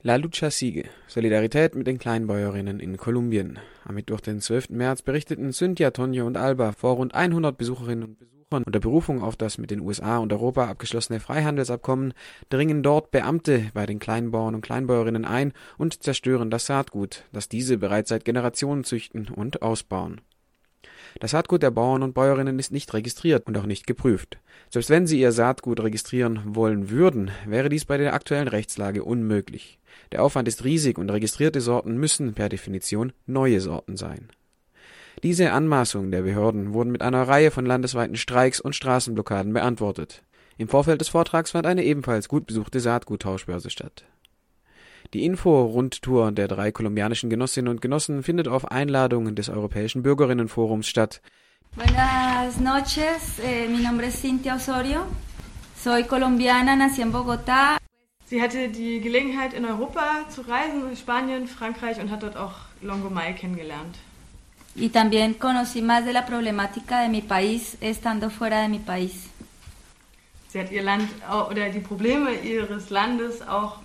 La Lucha sigue. Solidarität mit den Kleinbäuerinnen in Kolumbien. Am Mittwoch, den 12. März, berichteten Cynthia, Tonio und Alba vor rund 100 Besucherinnen und Besuchern unter Berufung auf das mit den USA und Europa abgeschlossene Freihandelsabkommen dringen dort Beamte bei den Kleinbauern und Kleinbäuerinnen ein und zerstören das Saatgut, das diese bereits seit Generationen züchten und ausbauen. Das Saatgut der Bauern und Bäuerinnen ist nicht registriert und auch nicht geprüft. Selbst wenn sie ihr Saatgut registrieren wollen würden, wäre dies bei der aktuellen Rechtslage unmöglich. Der Aufwand ist riesig und registrierte Sorten müssen per Definition neue Sorten sein. Diese Anmaßungen der Behörden wurden mit einer Reihe von landesweiten Streiks und Straßenblockaden beantwortet. Im Vorfeld des Vortrags fand eine ebenfalls gut besuchte Saatguttauschbörse statt. Die Info-Rundtour der drei kolumbianischen Genossinnen und Genossen findet auf Einladung des Europäischen Bürgerinnenforums statt. Buenas noches, eh, mi nombre es Cintia Osorio. Soy colombiana, nací en Bogotá. Sie hatte die Gelegenheit, in Europa zu reisen, in Spanien, Frankreich und hat dort auch Longomai kennengelernt. Y también conocí más de la problemática de mi país estando fuera de mi país. Sie hat ihr Land oder die Probleme ihres Landes auch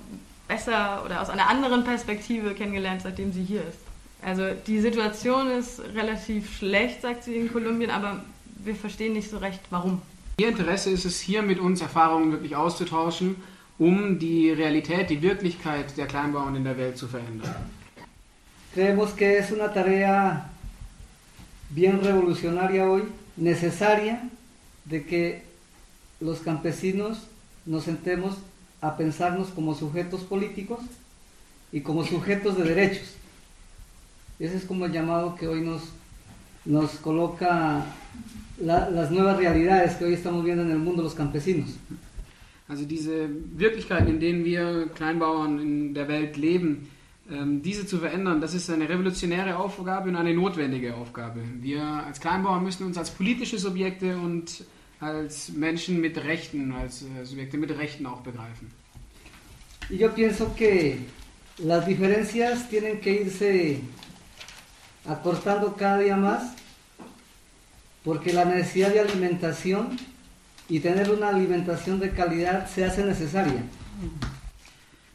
besser oder aus einer anderen Perspektive kennengelernt, seitdem sie hier ist. Also die Situation ist relativ schlecht, sagt sie in Kolumbien, aber wir verstehen nicht so recht, warum. Ihr Interesse ist es, hier mit uns Erfahrungen wirklich auszutauschen, um die Realität, die Wirklichkeit der Kleinbauern in der Welt zu verändern. Creemos que es una tarea bien revolucionaria hoy, necesaria, de que los campesinos nos sentemos a pensarnos como sujetos políticos y como sujetos de derechos. Ese es como el llamado que hoy nos, nos coloca la, las nuevas realidades que hoy estamos viendo en el mundo los campesinos. Also diese Wirklichkeiten, in denen wir Kleinbauern in der Welt leben, ähm, diese zu verändern, das ist eine revolutionäre Aufgabe und eine notwendige Aufgabe. Wir als Kleinbauern müssen uns als politische Subjekte und als Menschen mit Rechten, als äh, Subjekte mit Rechten auch begreifen. Y yo pienso que las diferencias tienen que irse acortando cada día más porque la necesidad de alimentación y tener una alimentación de calidad se hace necesaria.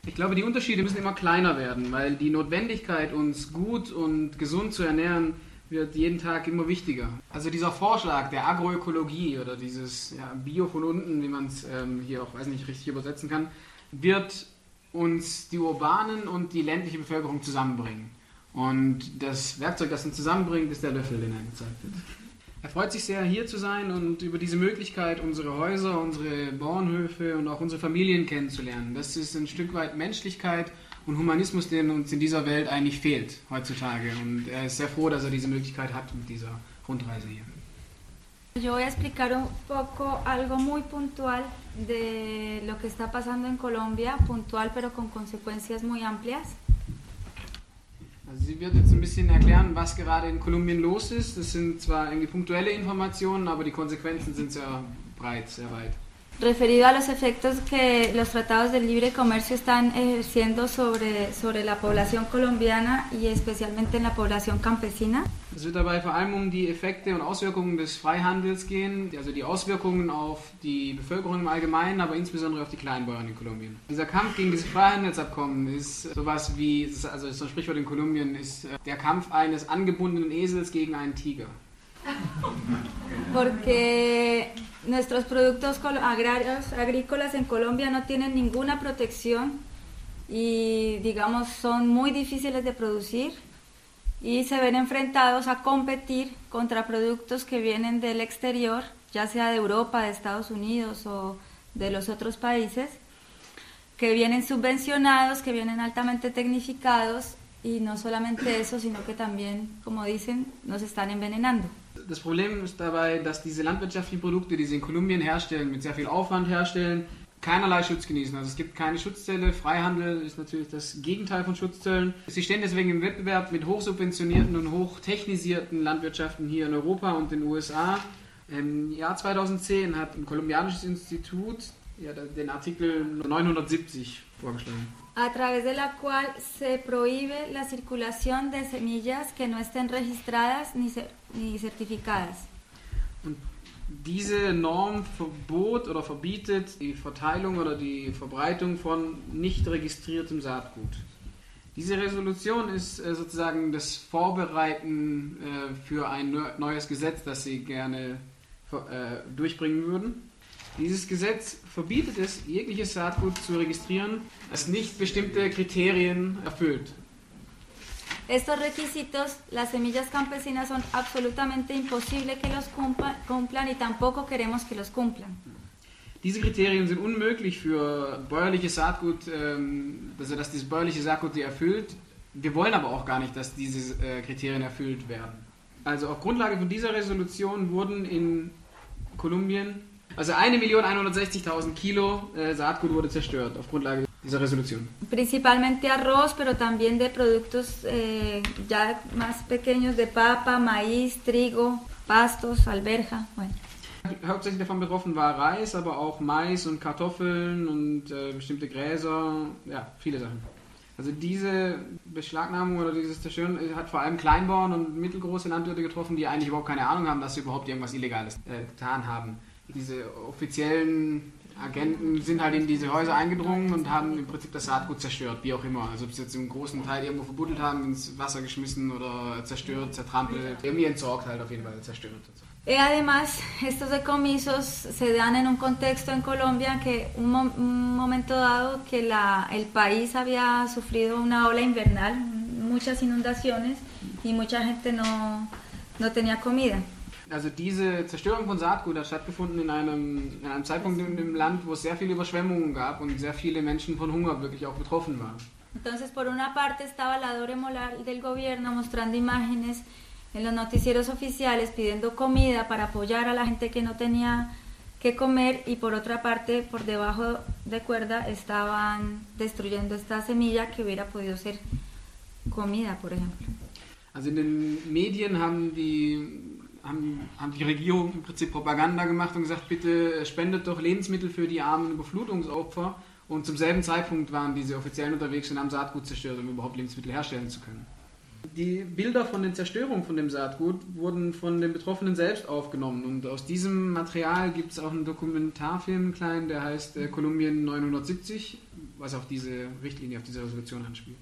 Ich glaube, die Unterschiede müssen immer kleiner werden, weil die Notwendigkeit, uns gut und gesund zu ernähren, wird jeden Tag immer wichtiger. Also dieser Vorschlag der Agroökologie oder dieses ja, Bio von unten, wie man es ähm, hier auch weiß nicht richtig übersetzen kann, wird uns die urbanen und die ländliche Bevölkerung zusammenbringen. Und das Werkzeug, das uns zusammenbringt, ist der Löffel, den er gezeigt wird. Er freut sich sehr, hier zu sein und über diese Möglichkeit, unsere Häuser, unsere Bauernhöfe und auch unsere Familien kennenzulernen. Das ist ein Stück weit Menschlichkeit und Humanismus, der uns in dieser Welt eigentlich fehlt heutzutage. Und er ist sehr froh, dass er diese Möglichkeit hat mit dieser Rundreise hier. Yo voy a explicar un poco algo muy puntual de lo que está pasando en Colombia, puntual pero con consecuencias muy amplias. Also sie wird jetzt ein bisschen erklären, was gerade in Kolumbien los ist. Das sind zwar irgendwie punktuelle Informationen, aber die Konsequenzen sind sehr breit, sehr weit. Referido a los efectos que los tratados de libre comercio están ejerciendo sobre, sobre la población colombiana y especialmente en la población campesina. Es wird dabei vor allem um die Effekte und Auswirkungen des Freihandels gehen, also die Auswirkungen auf die Bevölkerung im Allgemeinen, aber insbesondere auf die Kleinbauern in Kolumbien. Dieser Kampf gegen dieses Freihandelsabkommen ist sowas wie, also so ein Sprichwort in Kolumbien, ist äh, der Kampf eines angebundenen Esels gegen einen Tiger. Porque nuestros productos agrarios, agrícolas en Colombia no tienen ninguna protección y digamos son muy difíciles de producir y se ven enfrentados a competir contra productos que vienen del exterior, ya sea de Europa, de Estados Unidos o de los otros países, que vienen subvencionados, que vienen altamente tecnificados y no solamente eso, sino que también, como dicen, nos están envenenando. Das Problem ist dabei, dass diese landwirtschaftlichen Produkte, die sie in Kolumbien herstellen, mit sehr viel Aufwand herstellen, keinerlei Schutz genießen. Also es gibt keine Schutzzölle. Freihandel ist natürlich das Gegenteil von Schutzzöllen. Sie stehen deswegen im Wettbewerb mit hochsubventionierten und hochtechnisierten Landwirtschaften hier in Europa und in den USA. Im Jahr 2010 hat ein kolumbianisches Institut ja, den Artikel 970 vorgeschlagen. a través de la cual se prohíbe la circulación de semillas que no estén registradas ni, ni certificadas. Und Diese Norm verbot oder verbietet die Verteilung oder die Verbreitung von nicht registriertem Saatgut. Diese Resolution ist äh, sozusagen das Vorbereiten äh, für ein neues Gesetz, das sie gerne äh, durchbringen würden. Dieses Gesetz verbietet es, jegliches Saatgut zu registrieren, das nicht bestimmte Kriterien erfüllt. Estos requisitos, las semillas campesinas son absolutamente imposible que los cumplan y tampoco queremos que los cumplan. Diese Kriterien sind unmöglich für bäuerliches Saatgut, ähm, also dass dieses bäuerliche Saatgut sie erfüllt. Wir wollen aber auch gar nicht, dass diese äh, Kriterien erfüllt werden. Also auf Grundlage von dieser Resolution wurden in Kolumbien, also 1.160.000 Kilo äh, Saatgut wurde zerstört auf Grundlage dieser Resolution. Principalmente arroz, pero también de productos eh, ya más pequeños de papa, maíz, trigo, pastos, alberja. Bueno. Hauptsächlich davon betroffen war Reis, aber auch Mais und Kartoffeln und äh, bestimmte Gräser, ja, viele Sachen. Also diese Beschlagnahmung oder dieses Zerstören hat vor allem Kleinbauern und mittelgroße Landwirte getroffen, die eigentlich überhaupt keine Ahnung haben, dass sie überhaupt irgendwas Illegales äh, getan haben. Diese offiziellen Agenten sind halt in diese Häuser eingedrungen und haben im Prinzip das Saatgut zerstört, wie auch immer. Also ob sie jetzt im großen Teil irgendwo verbuddelt haben, ins Wasser geschmissen oder zerstört, zertrampelt, irgendwie entsorgt halt auf jeden Fall, zerstört. Y además, estos decomisos se dan en un contexto en Colombia que un, mo un momento dado que la, el país había sufrido una ola invernal, muchas inundaciones y mucha gente no, no tenía comida. Also diese Zerstörung von Saatgut hat stattgefunden in einem, in einem Zeitpunkt in dem Land, wo es sehr viele Überschwemmungen gab und sehr viele Menschen von Hunger wirklich auch betroffen waren. Entonces, por una parte estaba la doble moral del gobierno mostrando imágenes en los noticieros oficiales pidiendo comida para apoyar a la gente que no tenía que comer y por otra parte, por debajo de cuerda, estaban destruyendo esta semilla que hubiera podido ser comida, por ejemplo. Also in den Medien haben die haben, haben die Regierung im Prinzip Propaganda gemacht und gesagt, bitte spendet doch Lebensmittel für die armen Überflutungsopfer. Und zum selben Zeitpunkt waren diese Offiziellen unterwegs und haben Saatgut zerstört, um überhaupt Lebensmittel herstellen zu können. Die Bilder von den Zerstörungen von dem Saatgut wurden von den Betroffenen selbst aufgenommen und aus diesem Material gibt es auch einen Dokumentarfilm klein, der heißt äh, Kolumbien 970, was auf diese Richtlinie, auf diese Resolution anspielt.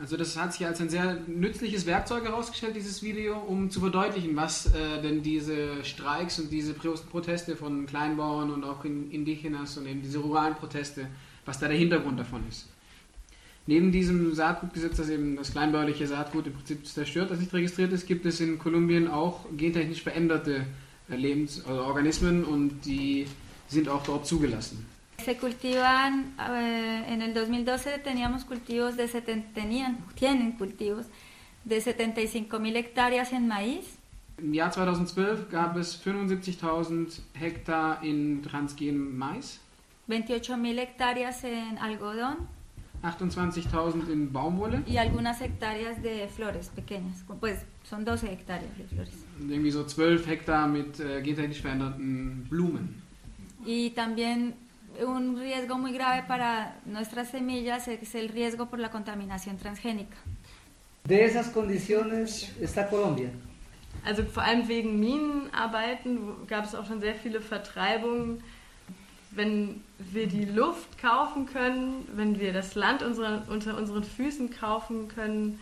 Also das hat sich als ein sehr nützliches Werkzeug herausgestellt, dieses Video, um zu verdeutlichen, was äh, denn diese Streiks und diese Proteste von Kleinbauern und auch in Indigenas und eben diese ruralen Proteste, was da der Hintergrund davon ist. Neben diesem Saatgutgesetz, das eben das kleinbäuerliche Saatgut im Prinzip zerstört, das nicht registriert ist, gibt es in Kolumbien auch gentechnisch veränderte äh, Lebens- oder Organismen und die sind auch dort zugelassen. Se cultivan, eh, en el 2012 teníamos cultivos de, tenían, tienen cultivos de 75 mil hectáreas en maíz. Im Jahr 2012 gab es 75.000 Hektar in transgenem Mais. 28 mil hectáreas en algodón. 28.000 in Baumwolle. Y algunas hectáreas de flores pequeñas, pues son 12 hectáreas de flores. Irgendwie so 12 Hektar mit äh, gentechnisch veränderten Blumen. Y también un riesgo muy grave para nuestras semillas es el riesgo por la contaminación transgénica. De esas condiciones está Colombia. Also vor allem wegen Minenarbeiten gab es auch schon sehr viele Vertreibungen. Wenn wir die Luft kaufen können, wenn wir das Land unsere, unter unseren Füßen kaufen können,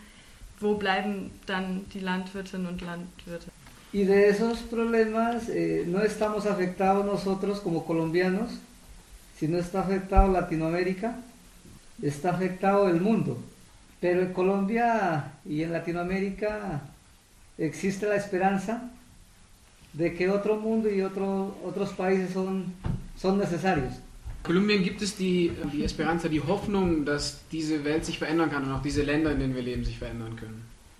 wo bleiben dann die Landwirtinnen und Landwirte? Y de esos problemas eh, no estamos afectados nosotros como colombianos, si no está afectado Latinoamérica, está afectado el mundo. Pero en Colombia y en Latinoamérica existe la esperanza de que otro mundo y otro, otros países son, son necesarios. Kolumbien gibt es die, die Esperanza, die Hoffnung, dass diese Welt sich verändern kann und auch diese Länder, in denen wir leben, sich verändern können.